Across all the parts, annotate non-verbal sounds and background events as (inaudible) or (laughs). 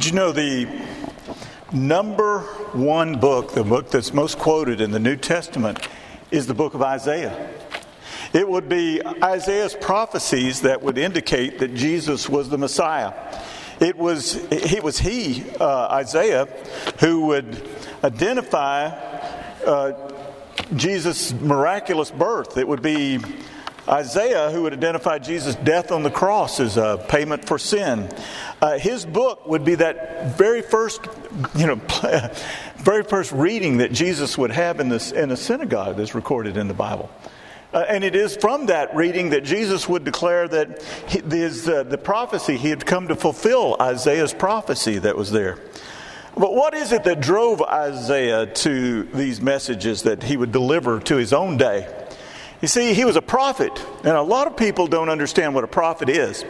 Did you know the number one book, the book that's most quoted in the New Testament, is the book of Isaiah? It would be Isaiah's prophecies that would indicate that Jesus was the Messiah. It was, it was he, uh, Isaiah, who would identify uh, Jesus' miraculous birth. It would be Isaiah who would identify Jesus' death on the cross as a payment for sin. Uh, his book would be that very first, you know, (laughs) very first reading that Jesus would have in, this, in a synagogue that's recorded in the Bible. Uh, and it is from that reading that Jesus would declare that his, uh, the prophecy, he had come to fulfill Isaiah's prophecy that was there. But what is it that drove Isaiah to these messages that he would deliver to his own day? You see, he was a prophet, and a lot of people don't understand what a prophet is.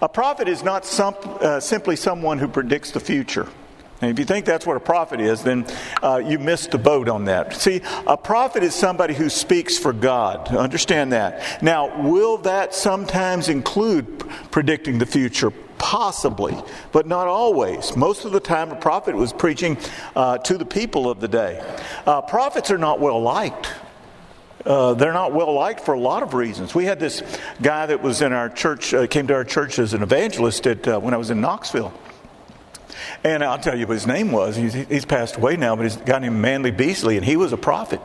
A prophet is not some, uh, simply someone who predicts the future. And if you think that's what a prophet is, then uh, you missed the boat on that. See, a prophet is somebody who speaks for God. Understand that. Now, will that sometimes include predicting the future? Possibly, but not always. Most of the time, a prophet was preaching uh, to the people of the day. Uh, prophets are not well liked. Uh, they're not well liked for a lot of reasons. We had this guy that was in our church, uh, came to our church as an evangelist at, uh, when I was in Knoxville. And I'll tell you what his name was. He's, he's passed away now, but he's a guy named Manley Beasley, and he was a prophet.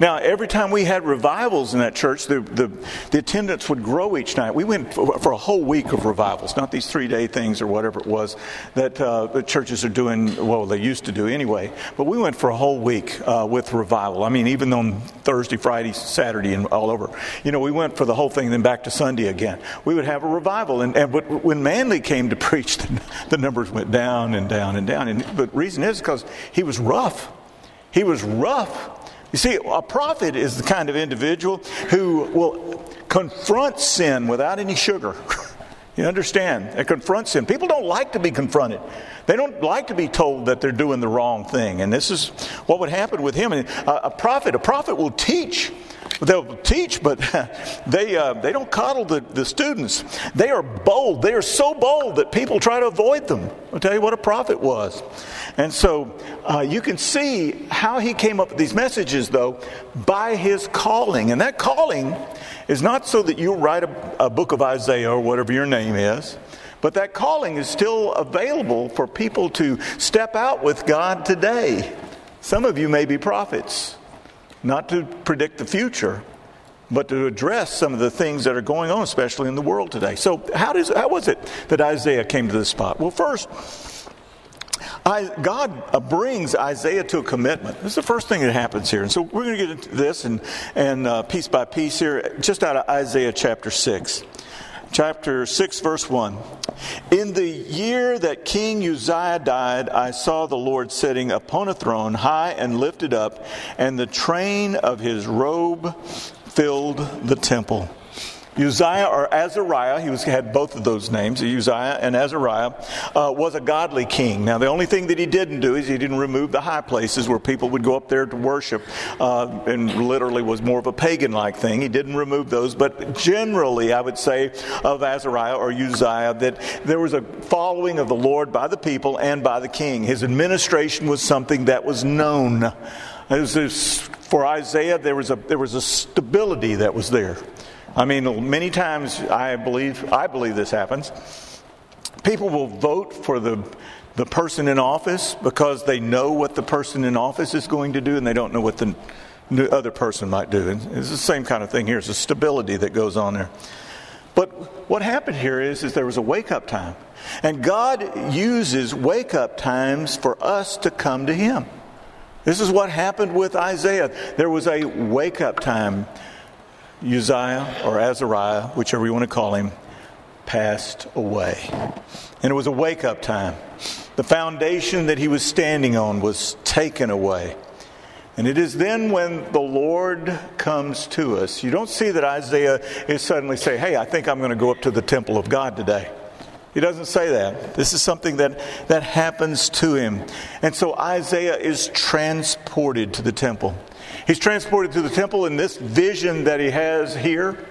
Now, every time we had revivals in that church, the, the, the attendance would grow each night. We went for, a whole week of revivals, not these three day things or whatever it was that uh, the churches are doing, well, they used to do anyway. But we went for a whole week uh, with revival. I mean, even on Thursday, Friday, Saturday, and all over. You know, we went for the whole thing, then back to Sunday again. We would have a revival. And, and when Manley came to (laughs) preach, the, the numbers went down and down and down. And, but reason is because he was rough. He was rough. You see, a prophet is the kind of individual who will confront sin without any sugar. (laughs) you understand? It confronts sin. People don't like to be confronted. They don't like to be told that they're doing the wrong thing. And this is what would happen with him. A, a prophet, a prophet will teach. They'll teach, but (laughs) they, uh, they don't coddle the, the students. They are bold. They are so bold that people try to avoid them. I'll tell you what a prophet was. And so uh, you can see how he came up with these messages, though, by his calling. And that calling is not so that you write a, a book of Isaiah or whatever your name is. But that calling is still available for people to step out with God today. Some of you may be prophets, not to predict the future, but to address some of the things that are going on, especially in the world today. So, how, does, how was it that Isaiah came to this spot? Well, first, I, God brings Isaiah to a commitment. This is the first thing that happens here. And so we're going to get into this and, and uh, piece by piece here, just out of Isaiah chapter 6. Chapter 6, verse 1. In the year that King Uzziah died, I saw the Lord sitting upon a throne, high and lifted up, and the train of his robe filled the temple. Uzziah or Azariah, he was, had both of those names, Uzziah and Azariah, uh, was a godly king. Now, the only thing that he didn't do is he didn't remove the high places where people would go up there to worship, uh, and literally was more of a pagan like thing. He didn't remove those, but generally, I would say of Azariah or Uzziah that there was a following of the Lord by the people and by the king. His administration was something that was known. Was this, for Isaiah, there was, a, there was a stability that was there. I mean, many times I believe I believe this happens. People will vote for the the person in office because they know what the person in office is going to do and they don't know what the other person might do. And it's the same kind of thing here. It's a stability that goes on there. But what happened here is, is there was a wake up time. And God uses wake up times for us to come to Him. This is what happened with Isaiah. There was a wake up time Uzziah or Azariah, whichever you want to call him, passed away. And it was a wake up time. The foundation that he was standing on was taken away. And it is then when the Lord comes to us. You don't see that Isaiah is suddenly say, Hey, I think I'm going to go up to the temple of God today. He doesn't say that. This is something that, that happens to him. And so Isaiah is transported to the temple. He's transported to the temple in this vision that he has here.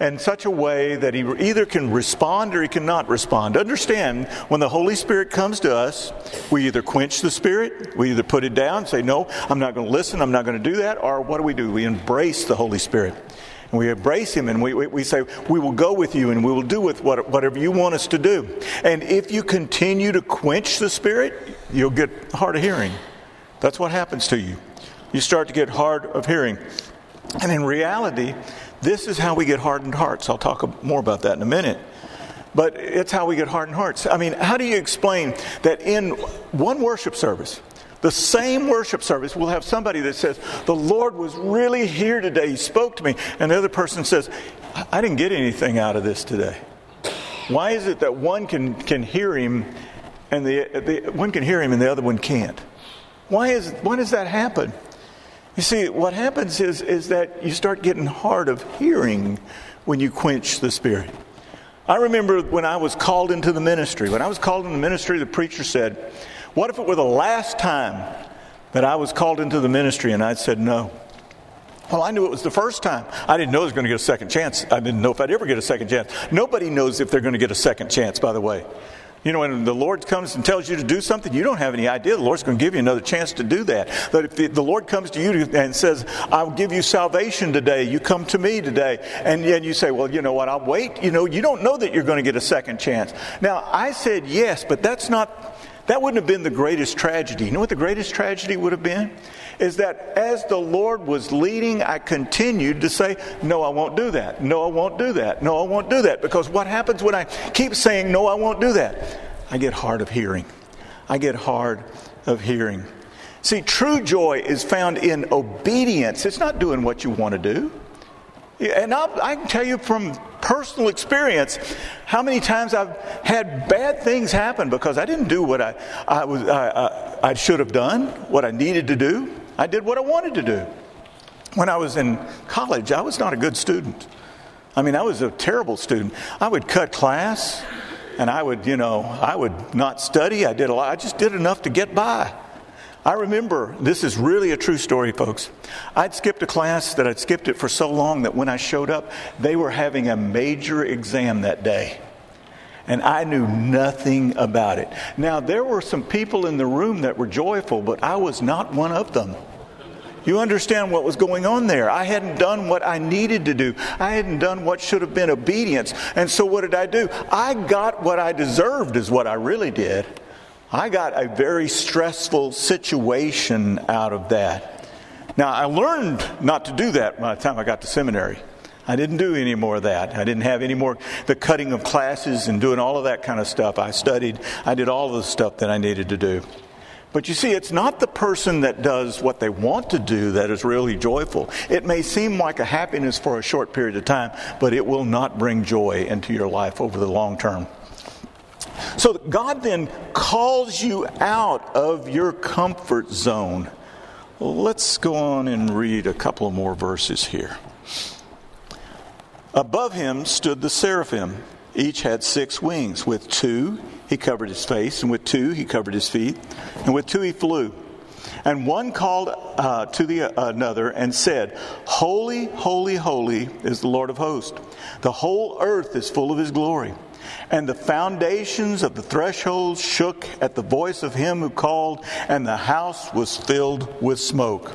in such a way that he either can respond or he cannot respond. Understand, when the Holy Spirit comes to us, we either quench the Spirit, we either put it down, say, No, I'm not going to listen, I'm not going to do that, or what do we do? We embrace the Holy Spirit. And we embrace Him and we, we, we say, We will go with you and we will do with what, whatever you want us to do. And if you continue to quench the Spirit, you'll get hard of hearing. That's what happens to you. You start to get hard of hearing. And in reality, this is how we get hardened hearts. I'll talk more about that in a minute. But it's how we get hardened hearts. I mean, how do you explain that in one worship service, the same worship service we'll have somebody that says, The Lord was really here today. He spoke to me. And the other person says, I didn't get anything out of this today. Why is it that one can, can hear him and the, the one can hear him and the other one can't? Why, is, why does that happen? You see, what happens is, is that you start getting hard of hearing when you quench the Spirit. I remember when I was called into the ministry. When I was called into the ministry, the preacher said, What if it were the last time that I was called into the ministry? And I said, No. Well, I knew it was the first time. I didn't know I was going to get a second chance. I didn't know if I'd ever get a second chance. Nobody knows if they're going to get a second chance, by the way. You know, when the Lord comes and tells you to do something, you don't have any idea the Lord's going to give you another chance to do that. But if the Lord comes to you and says, I'll give you salvation today, you come to me today, and, and you say, Well, you know what, I'll wait. You know, you don't know that you're going to get a second chance. Now, I said yes, but that's not, that wouldn't have been the greatest tragedy. You know what the greatest tragedy would have been? Is that as the Lord was leading, I continued to say, No, I won't do that. No, I won't do that. No, I won't do that. Because what happens when I keep saying, No, I won't do that? I get hard of hearing. I get hard of hearing. See, true joy is found in obedience, it's not doing what you want to do. And I'll, i can tell you from personal experience how many times I've had bad things happen because I didn't do what I, I, was, I, I, I should have done, what I needed to do. I did what I wanted to do. When I was in college, I was not a good student. I mean, I was a terrible student. I would cut class and I would, you know, I would not study. I did a lot. I just did enough to get by. I remember, this is really a true story, folks. I'd skipped a class that I'd skipped it for so long that when I showed up, they were having a major exam that day. And I knew nothing about it. Now, there were some people in the room that were joyful, but I was not one of them. You understand what was going on there. I hadn't done what I needed to do. I hadn't done what should have been obedience. And so what did I do? I got what I deserved, is what I really did. I got a very stressful situation out of that. Now, I learned not to do that by the time I got to seminary. I didn't do any more of that. I didn't have any more the cutting of classes and doing all of that kind of stuff. I studied, I did all of the stuff that I needed to do. But you see, it's not the person that does what they want to do that is really joyful. It may seem like a happiness for a short period of time, but it will not bring joy into your life over the long term. So God then calls you out of your comfort zone. Let's go on and read a couple more verses here. Above him stood the seraphim. Each had six wings. With two, he covered his face, and with two, he covered his feet, and with two, he flew. And one called uh, to the uh, another and said, Holy, holy, holy is the Lord of hosts. The whole earth is full of his glory. And the foundations of the thresholds shook at the voice of him who called, and the house was filled with smoke.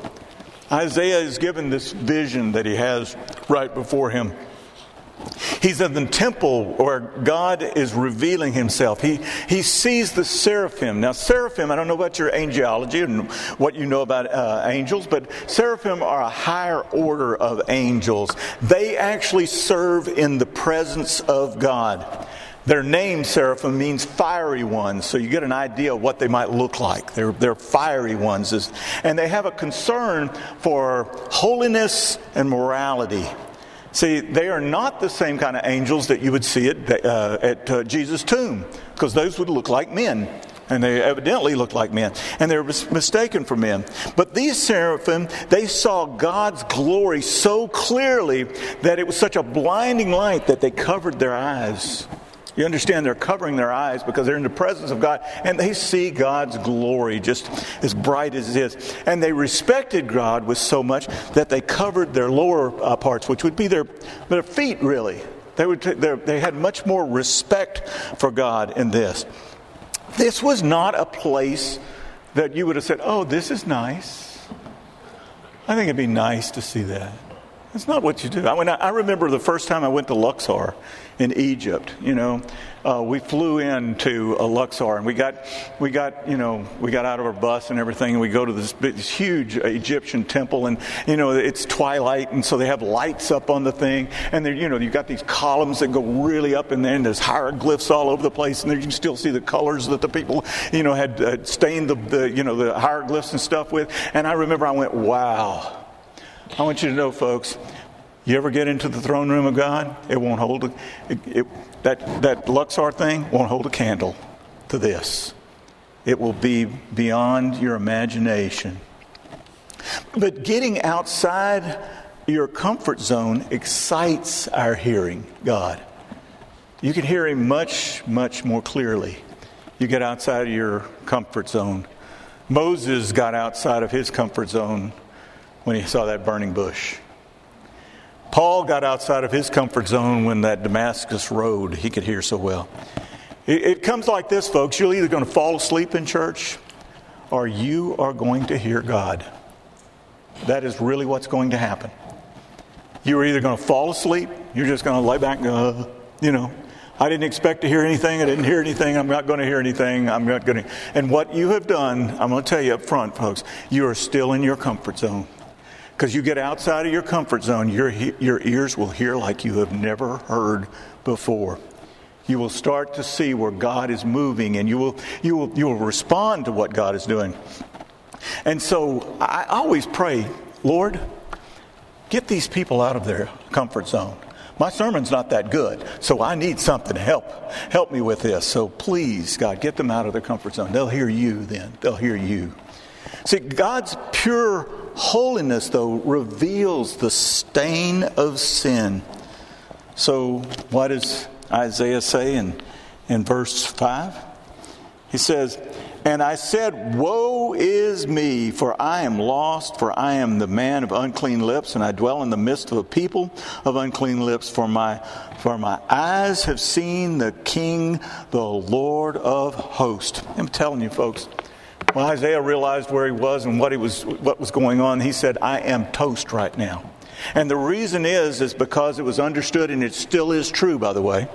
Isaiah is given this vision that he has right before him. He's in the temple where God is revealing himself. He, he sees the seraphim. Now, seraphim, I don't know about your angelology and what you know about uh, angels, but seraphim are a higher order of angels. They actually serve in the presence of God. Their name, seraphim, means fiery ones, so you get an idea of what they might look like. They're, they're fiery ones. And they have a concern for holiness and morality. See, they are not the same kind of angels that you would see at, uh, at uh, Jesus' tomb, because those would look like men. And they evidently looked like men. And they were mistaken for men. But these seraphim, they saw God's glory so clearly that it was such a blinding light that they covered their eyes. You understand they're covering their eyes because they're in the presence of God and they see God's glory just as bright as it is. And they respected God with so much that they covered their lower uh, parts, which would be their, their feet, really. They, would t- they had much more respect for God in this. This was not a place that you would have said, oh, this is nice. I think it'd be nice to see that. That's not what you do. I mean, I remember the first time I went to Luxor in Egypt. You know, uh, we flew into uh, Luxor and we got we got you know we got out of our bus and everything and we go to this, this huge Egyptian temple and you know it's twilight and so they have lights up on the thing and there you know you've got these columns that go really up in there and there's hieroglyphs all over the place and there you can still see the colors that the people you know had uh, stained the, the you know the hieroglyphs and stuff with and I remember I went wow I want you to know, folks, you ever get into the throne room of God, it won't hold a, it, it, that that Luxor thing won't hold a candle to this. It will be beyond your imagination. But getting outside your comfort zone excites our hearing God. You can hear Him much, much more clearly. You get outside of your comfort zone. Moses got outside of his comfort zone when he saw that burning bush. Paul got outside of his comfort zone when that Damascus road he could hear so well. It, it comes like this, folks. You're either going to fall asleep in church or you are going to hear God. That is really what's going to happen. You're either going to fall asleep, you're just going to lay back and go, uh, you know, I didn't expect to hear anything. I didn't hear anything. I'm not going to hear anything. I'm not going to. And what you have done, I'm going to tell you up front, folks, you are still in your comfort zone. Because you get outside of your comfort zone, your, your ears will hear like you have never heard before. You will start to see where God is moving and you will, you will, you will respond to what God is doing. And so I always pray, Lord, get these people out of their comfort zone. My sermon's not that good, so I need something to help help me with this. So please, God, get them out of their comfort zone. They'll hear you then. They'll hear you. See, God's pure Holiness, though, reveals the stain of sin. So, what does Isaiah say in, in verse 5? He says, And I said, Woe is me, for I am lost, for I am the man of unclean lips, and I dwell in the midst of a people of unclean lips, for my, for my eyes have seen the King, the Lord of hosts. I'm telling you, folks, when Isaiah realized where he was and what, he was, what was going on, he said, I am toast right now. And the reason is, is because it was understood, and it still is true, by the way,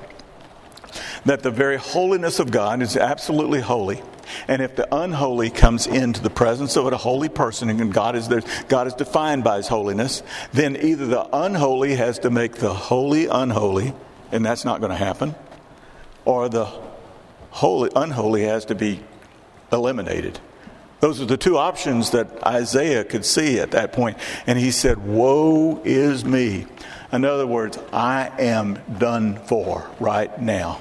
that the very holiness of God is absolutely holy. And if the unholy comes into the presence of a holy person, and God is there, God is defined by his holiness, then either the unholy has to make the holy unholy, and that's not going to happen, or the holy unholy has to be eliminated. Those are the two options that Isaiah could see at that point. And he said, Woe is me. In other words, I am done for right now.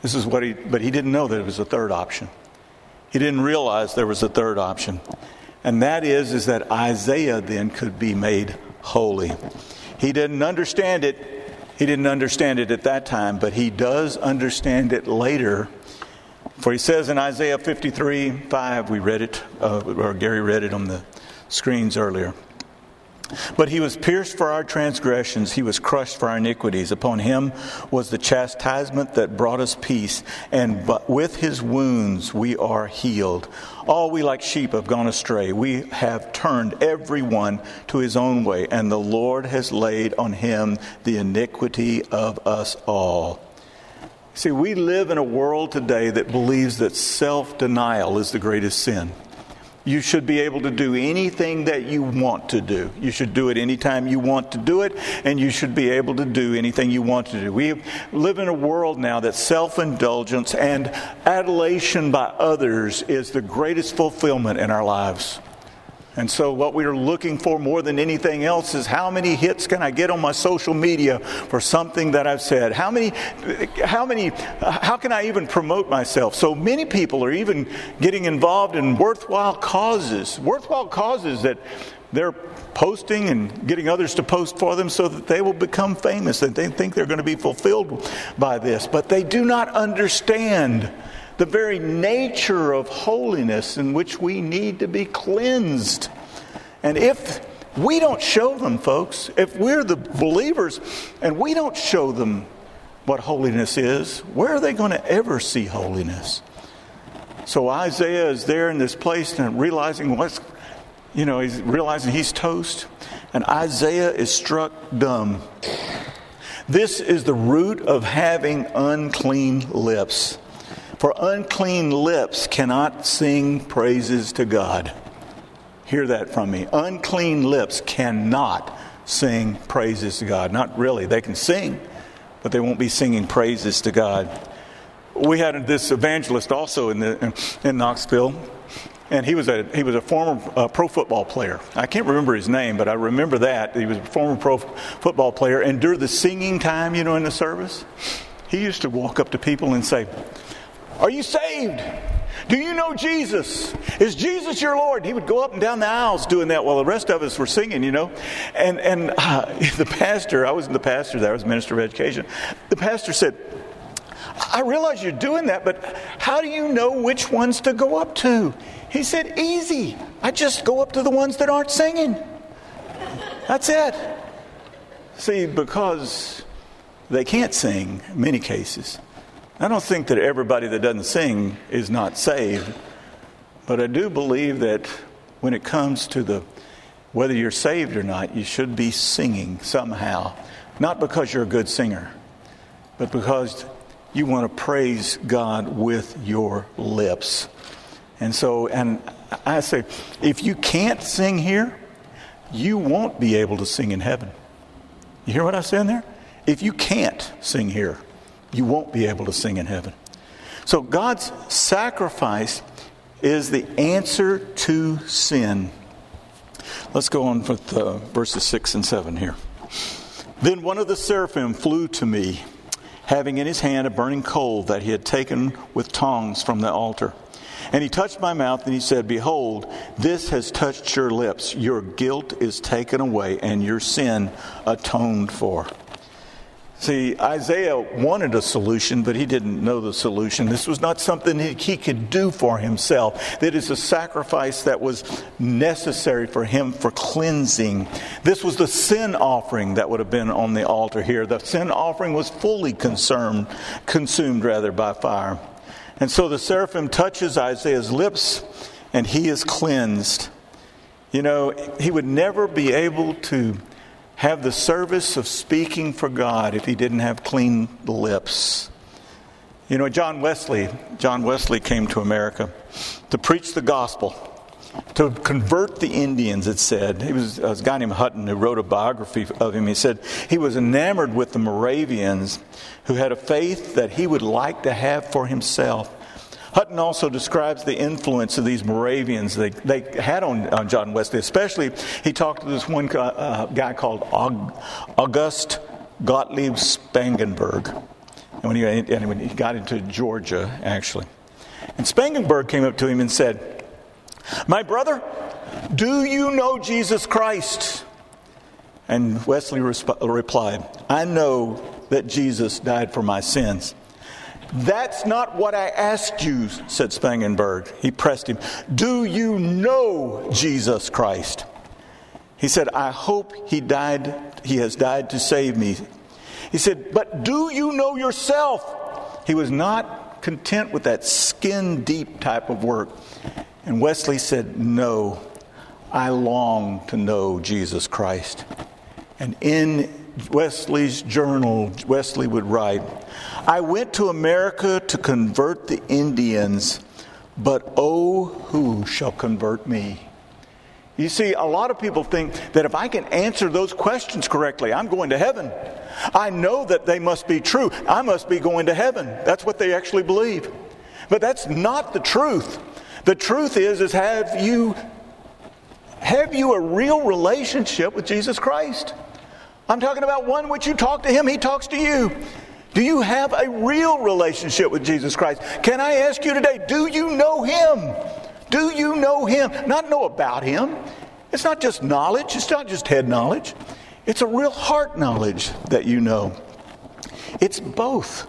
This is what he, but he didn't know that it was a third option. He didn't realize there was a third option. And that is, is that Isaiah then could be made holy. He didn't understand it. He didn't understand it at that time, but he does understand it later for he says in Isaiah 53 5, we read it, uh, or Gary read it on the screens earlier. But he was pierced for our transgressions, he was crushed for our iniquities. Upon him was the chastisement that brought us peace, and with his wounds we are healed. All we like sheep have gone astray. We have turned every one to his own way, and the Lord has laid on him the iniquity of us all. See, we live in a world today that believes that self denial is the greatest sin. You should be able to do anything that you want to do. You should do it anytime you want to do it, and you should be able to do anything you want to do. We live in a world now that self indulgence and adulation by others is the greatest fulfillment in our lives. And so, what we are looking for more than anything else is how many hits can I get on my social media for something that I've said? How many, how many, how can I even promote myself? So many people are even getting involved in worthwhile causes, worthwhile causes that they're posting and getting others to post for them so that they will become famous, that they think they're going to be fulfilled by this. But they do not understand the very nature of holiness in which we need to be cleansed. And if we don't show them, folks, if we're the believers and we don't show them what holiness is, where are they going to ever see holiness? So Isaiah is there in this place and realizing what's, you know, he's realizing he's toast. And Isaiah is struck dumb. This is the root of having unclean lips. For unclean lips cannot sing praises to God. Hear that from me. Unclean lips cannot sing praises to God. Not really. They can sing, but they won't be singing praises to God. We had this evangelist also in, the, in Knoxville, and he was a he was a former uh, pro football player. I can't remember his name, but I remember that he was a former pro football player. And during the singing time, you know, in the service, he used to walk up to people and say, are you saved? Do you know Jesus? Is Jesus your Lord? He would go up and down the aisles doing that while the rest of us were singing, you know. And and (laughs) uh, the pastor, I wasn't the pastor there, I was minister of education. The pastor said, I realize you're doing that, but how do you know which ones to go up to? He said, Easy. I just go up to the ones that aren't singing. That's it. See, because they can't sing in many cases. I don't think that everybody that doesn't sing is not saved, but I do believe that when it comes to the whether you're saved or not, you should be singing somehow. Not because you're a good singer, but because you want to praise God with your lips. And so, and I say, if you can't sing here, you won't be able to sing in heaven. You hear what I'm saying there? If you can't sing here, you won't be able to sing in heaven. So God's sacrifice is the answer to sin. Let's go on with uh, verses 6 and 7 here. Then one of the seraphim flew to me, having in his hand a burning coal that he had taken with tongs from the altar. And he touched my mouth and he said, Behold, this has touched your lips. Your guilt is taken away and your sin atoned for. See, Isaiah wanted a solution, but he didn't know the solution. This was not something he could do for himself. It is a sacrifice that was necessary for him for cleansing. This was the sin offering that would have been on the altar here. The sin offering was fully consumed, consumed rather by fire. And so the seraphim touches Isaiah's lips and he is cleansed. You know, he would never be able to have the service of speaking for God if he didn't have clean lips. You know, John Wesley, John Wesley came to America to preach the gospel, to convert the Indians, it said. He was, uh, was a guy named Hutton who wrote a biography of him. He said he was enamored with the Moravians who had a faith that he would like to have for himself. Hutton also describes the influence of these Moravians they, they had on, on John Wesley. Especially, he talked to this one uh, guy called August Gottlieb Spangenberg. And when, he, and when he got into Georgia, actually. And Spangenberg came up to him and said, My brother, do you know Jesus Christ? And Wesley resp- replied, I know that Jesus died for my sins. That's not what I asked you, said Spangenberg. He pressed him. Do you know Jesus Christ? He said, I hope he died, he has died to save me. He said, But do you know yourself? He was not content with that skin deep type of work. And Wesley said, No, I long to know Jesus Christ. And in Wesley's journal, Wesley would write, I went to America to convert the Indians, but oh, who shall convert me? You see, a lot of people think that if I can answer those questions correctly, I'm going to heaven. I know that they must be true. I must be going to heaven. That's what they actually believe. But that's not the truth. The truth is is have you have you a real relationship with Jesus Christ? I'm talking about one which you talk to him, he talks to you. Do you have a real relationship with Jesus Christ? Can I ask you today, do you know Him? Do you know Him? Not know about Him. It's not just knowledge, it's not just head knowledge, it's a real heart knowledge that you know. It's both.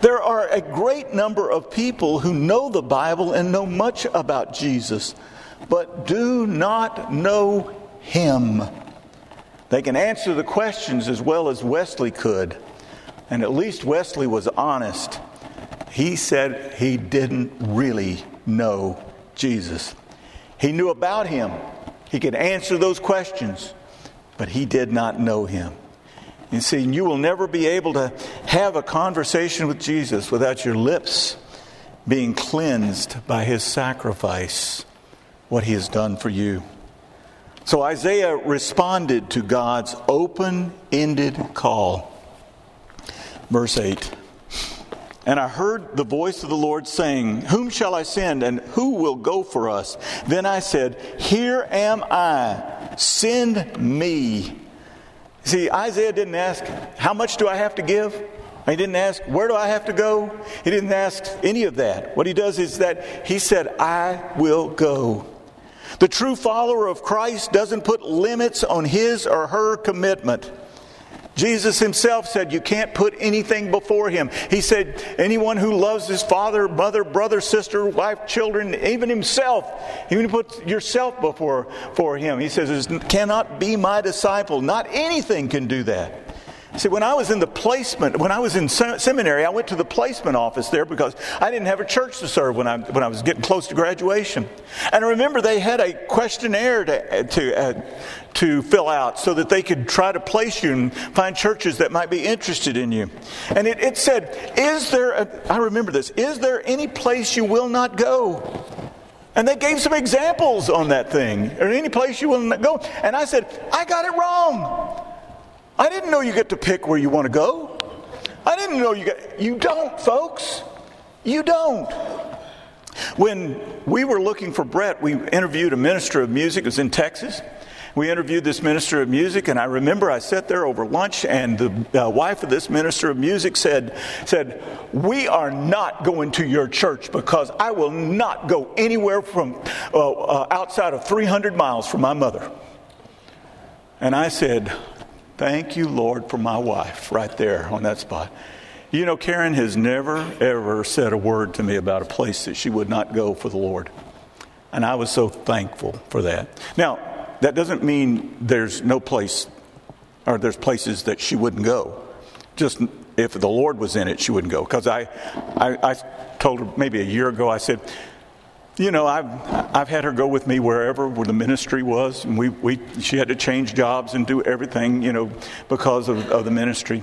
There are a great number of people who know the Bible and know much about Jesus, but do not know Him. They can answer the questions as well as Wesley could. And at least Wesley was honest. He said he didn't really know Jesus. He knew about him, he could answer those questions, but he did not know him. You see, you will never be able to have a conversation with Jesus without your lips being cleansed by his sacrifice, what he has done for you. So Isaiah responded to God's open ended call. Verse 8 And I heard the voice of the Lord saying, Whom shall I send, and who will go for us? Then I said, Here am I, send me. See, Isaiah didn't ask, How much do I have to give? He didn't ask, Where do I have to go? He didn't ask any of that. What he does is that he said, I will go. The true follower of Christ doesn't put limits on his or her commitment. Jesus himself said, You can't put anything before him. He said, Anyone who loves his father, mother, brother, sister, wife, children, even himself, even put yourself before for him. He says, Cannot be my disciple. Not anything can do that. See, when I was in the placement, when I was in seminary, I went to the placement office there because I didn't have a church to serve when I, when I was getting close to graduation. And I remember they had a questionnaire to, to, uh, to fill out so that they could try to place you and find churches that might be interested in you. And it, it said, Is there, a, I remember this, is there any place you will not go? And they gave some examples on that thing, or any place you will not go. And I said, I got it wrong. I didn't know you get to pick where you want to go. I didn't know you get. You don't, folks. You don't. When we were looking for Brett, we interviewed a minister of music. It was in Texas. We interviewed this minister of music, and I remember I sat there over lunch, and the uh, wife of this minister of music said, said, We are not going to your church because I will not go anywhere from uh, uh, outside of 300 miles from my mother. And I said, Thank you, Lord, for my wife right there on that spot. You know, Karen has never, ever said a word to me about a place that she would not go for the Lord. And I was so thankful for that. Now, that doesn't mean there's no place or there's places that she wouldn't go. Just if the Lord was in it, she wouldn't go. Because I, I, I told her maybe a year ago, I said, you know, I've, I've had her go with me wherever where the ministry was. And we, we, she had to change jobs and do everything, you know, because of, of the ministry.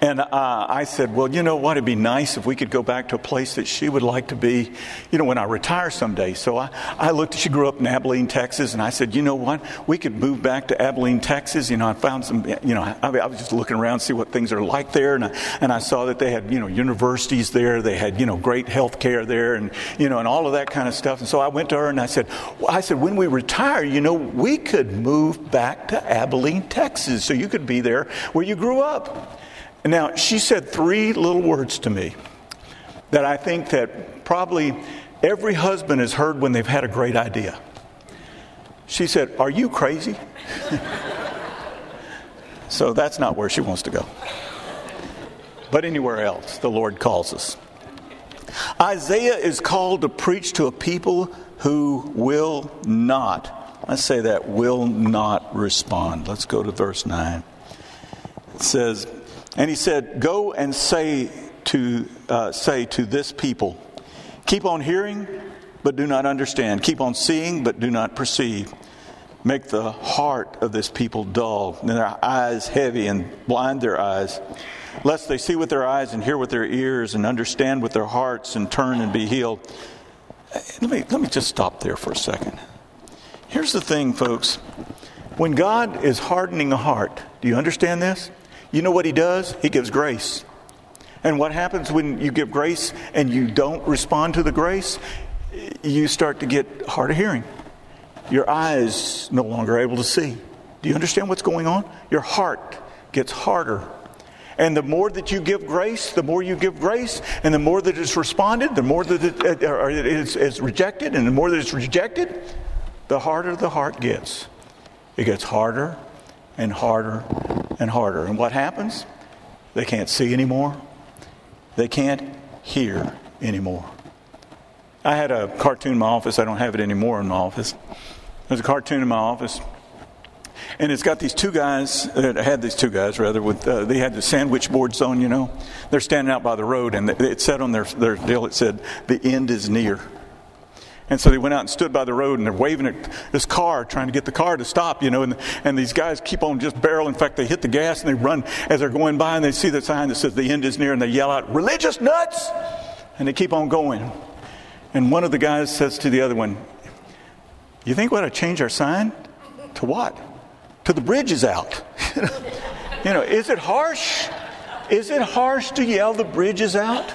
And uh, I said, Well, you know what? It'd be nice if we could go back to a place that she would like to be, you know, when I retire someday. So I, I looked, she grew up in Abilene, Texas, and I said, You know what? We could move back to Abilene, Texas. You know, I found some, you know, I, I was just looking around, to see what things are like there. And I, and I saw that they had, you know, universities there. They had, you know, great health care there and, you know, and all of that kind of stuff. And so I went to her and I said, well, I said, when we retire, you know, we could move back to Abilene, Texas. So you could be there where you grew up. Now, she said three little words to me that I think that probably every husband has heard when they've had a great idea. She said, Are you crazy? (laughs) so that's not where she wants to go. But anywhere else, the Lord calls us. Isaiah is called to preach to a people who will not, let's say that, will not respond. Let's go to verse 9. It says, and he said, Go and say to, uh, say to this people, Keep on hearing, but do not understand. Keep on seeing, but do not perceive. Make the heart of this people dull, and their eyes heavy, and blind their eyes, lest they see with their eyes and hear with their ears and understand with their hearts and turn and be healed. Let me, let me just stop there for a second. Here's the thing, folks. When God is hardening a heart, do you understand this? You know what he does? He gives grace. And what happens when you give grace and you don't respond to the grace? You start to get hard of hearing. Your eyes no longer able to see. Do you understand what's going on? Your heart gets harder. And the more that you give grace, the more you give grace, and the more that it's responded, the more that it, it is, is rejected, and the more that it's rejected, the harder the heart gets. It gets harder and harder and harder. And what happens? They can't see anymore. They can't hear anymore. I had a cartoon in my office. I don't have it anymore in my office. There's a cartoon in my office. And it's got these two guys, uh, had these two guys rather, with uh, they had the sandwich boards on, you know. They're standing out by the road, and it said on their, their deal, it said, the end is near. And so they went out and stood by the road and they're waving at this car, trying to get the car to stop, you know. And, and these guys keep on just barreling. In fact, they hit the gas and they run as they're going by and they see the sign that says the end is near and they yell out, Religious nuts! And they keep on going. And one of the guys says to the other one, You think we ought to change our sign? To what? To the bridge is out. (laughs) you know, is it harsh? Is it harsh to yell the bridge is out?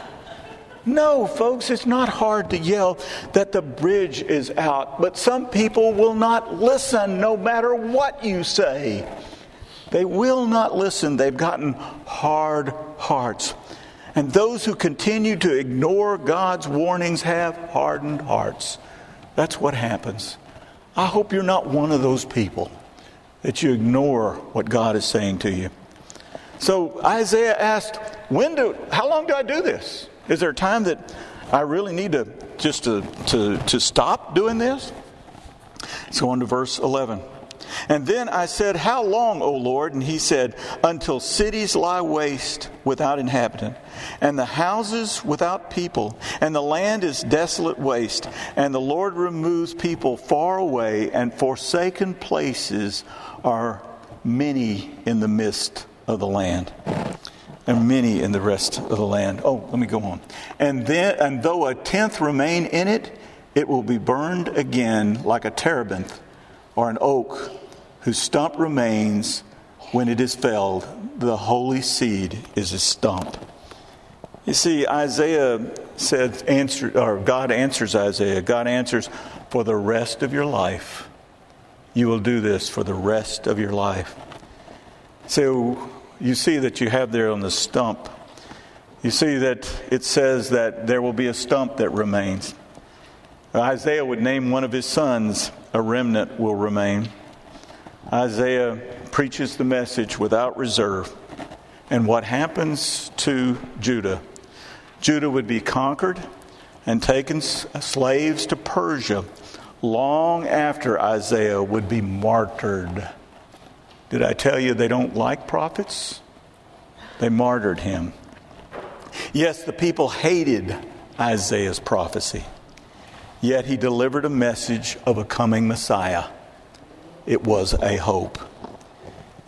No, folks, it's not hard to yell that the bridge is out, but some people will not listen no matter what you say. They will not listen. They've gotten hard hearts. And those who continue to ignore God's warnings have hardened hearts. That's what happens. I hope you're not one of those people that you ignore what God is saying to you. So Isaiah asked, "When do how long do I do this?" Is there a time that I really need to just to, to, to stop doing this? Let's go on to verse 11. And then I said, How long, O Lord? And he said, Until cities lie waste without inhabitant, and the houses without people, and the land is desolate waste, and the Lord removes people far away, and forsaken places are many in the midst of the land and many in the rest of the land. Oh, let me go on. And then, and though a tenth remain in it, it will be burned again like a terebinth or an oak whose stump remains when it is felled. The holy seed is a stump. You see, Isaiah said, answer, or God answers Isaiah. God answers, for the rest of your life. You will do this for the rest of your life. So you see that you have there on the stump. You see that it says that there will be a stump that remains. Isaiah would name one of his sons, a remnant will remain. Isaiah preaches the message without reserve. And what happens to Judah? Judah would be conquered and taken uh, slaves to Persia long after Isaiah would be martyred. Did I tell you they don't like prophets? They martyred him. Yes, the people hated Isaiah's prophecy, yet he delivered a message of a coming Messiah. It was a hope.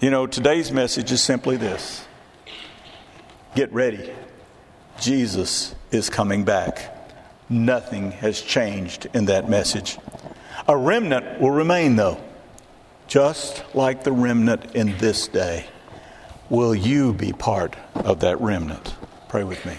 You know, today's message is simply this get ready. Jesus is coming back. Nothing has changed in that message. A remnant will remain, though just like the remnant in this day. Will you be part of that remnant? Pray with me.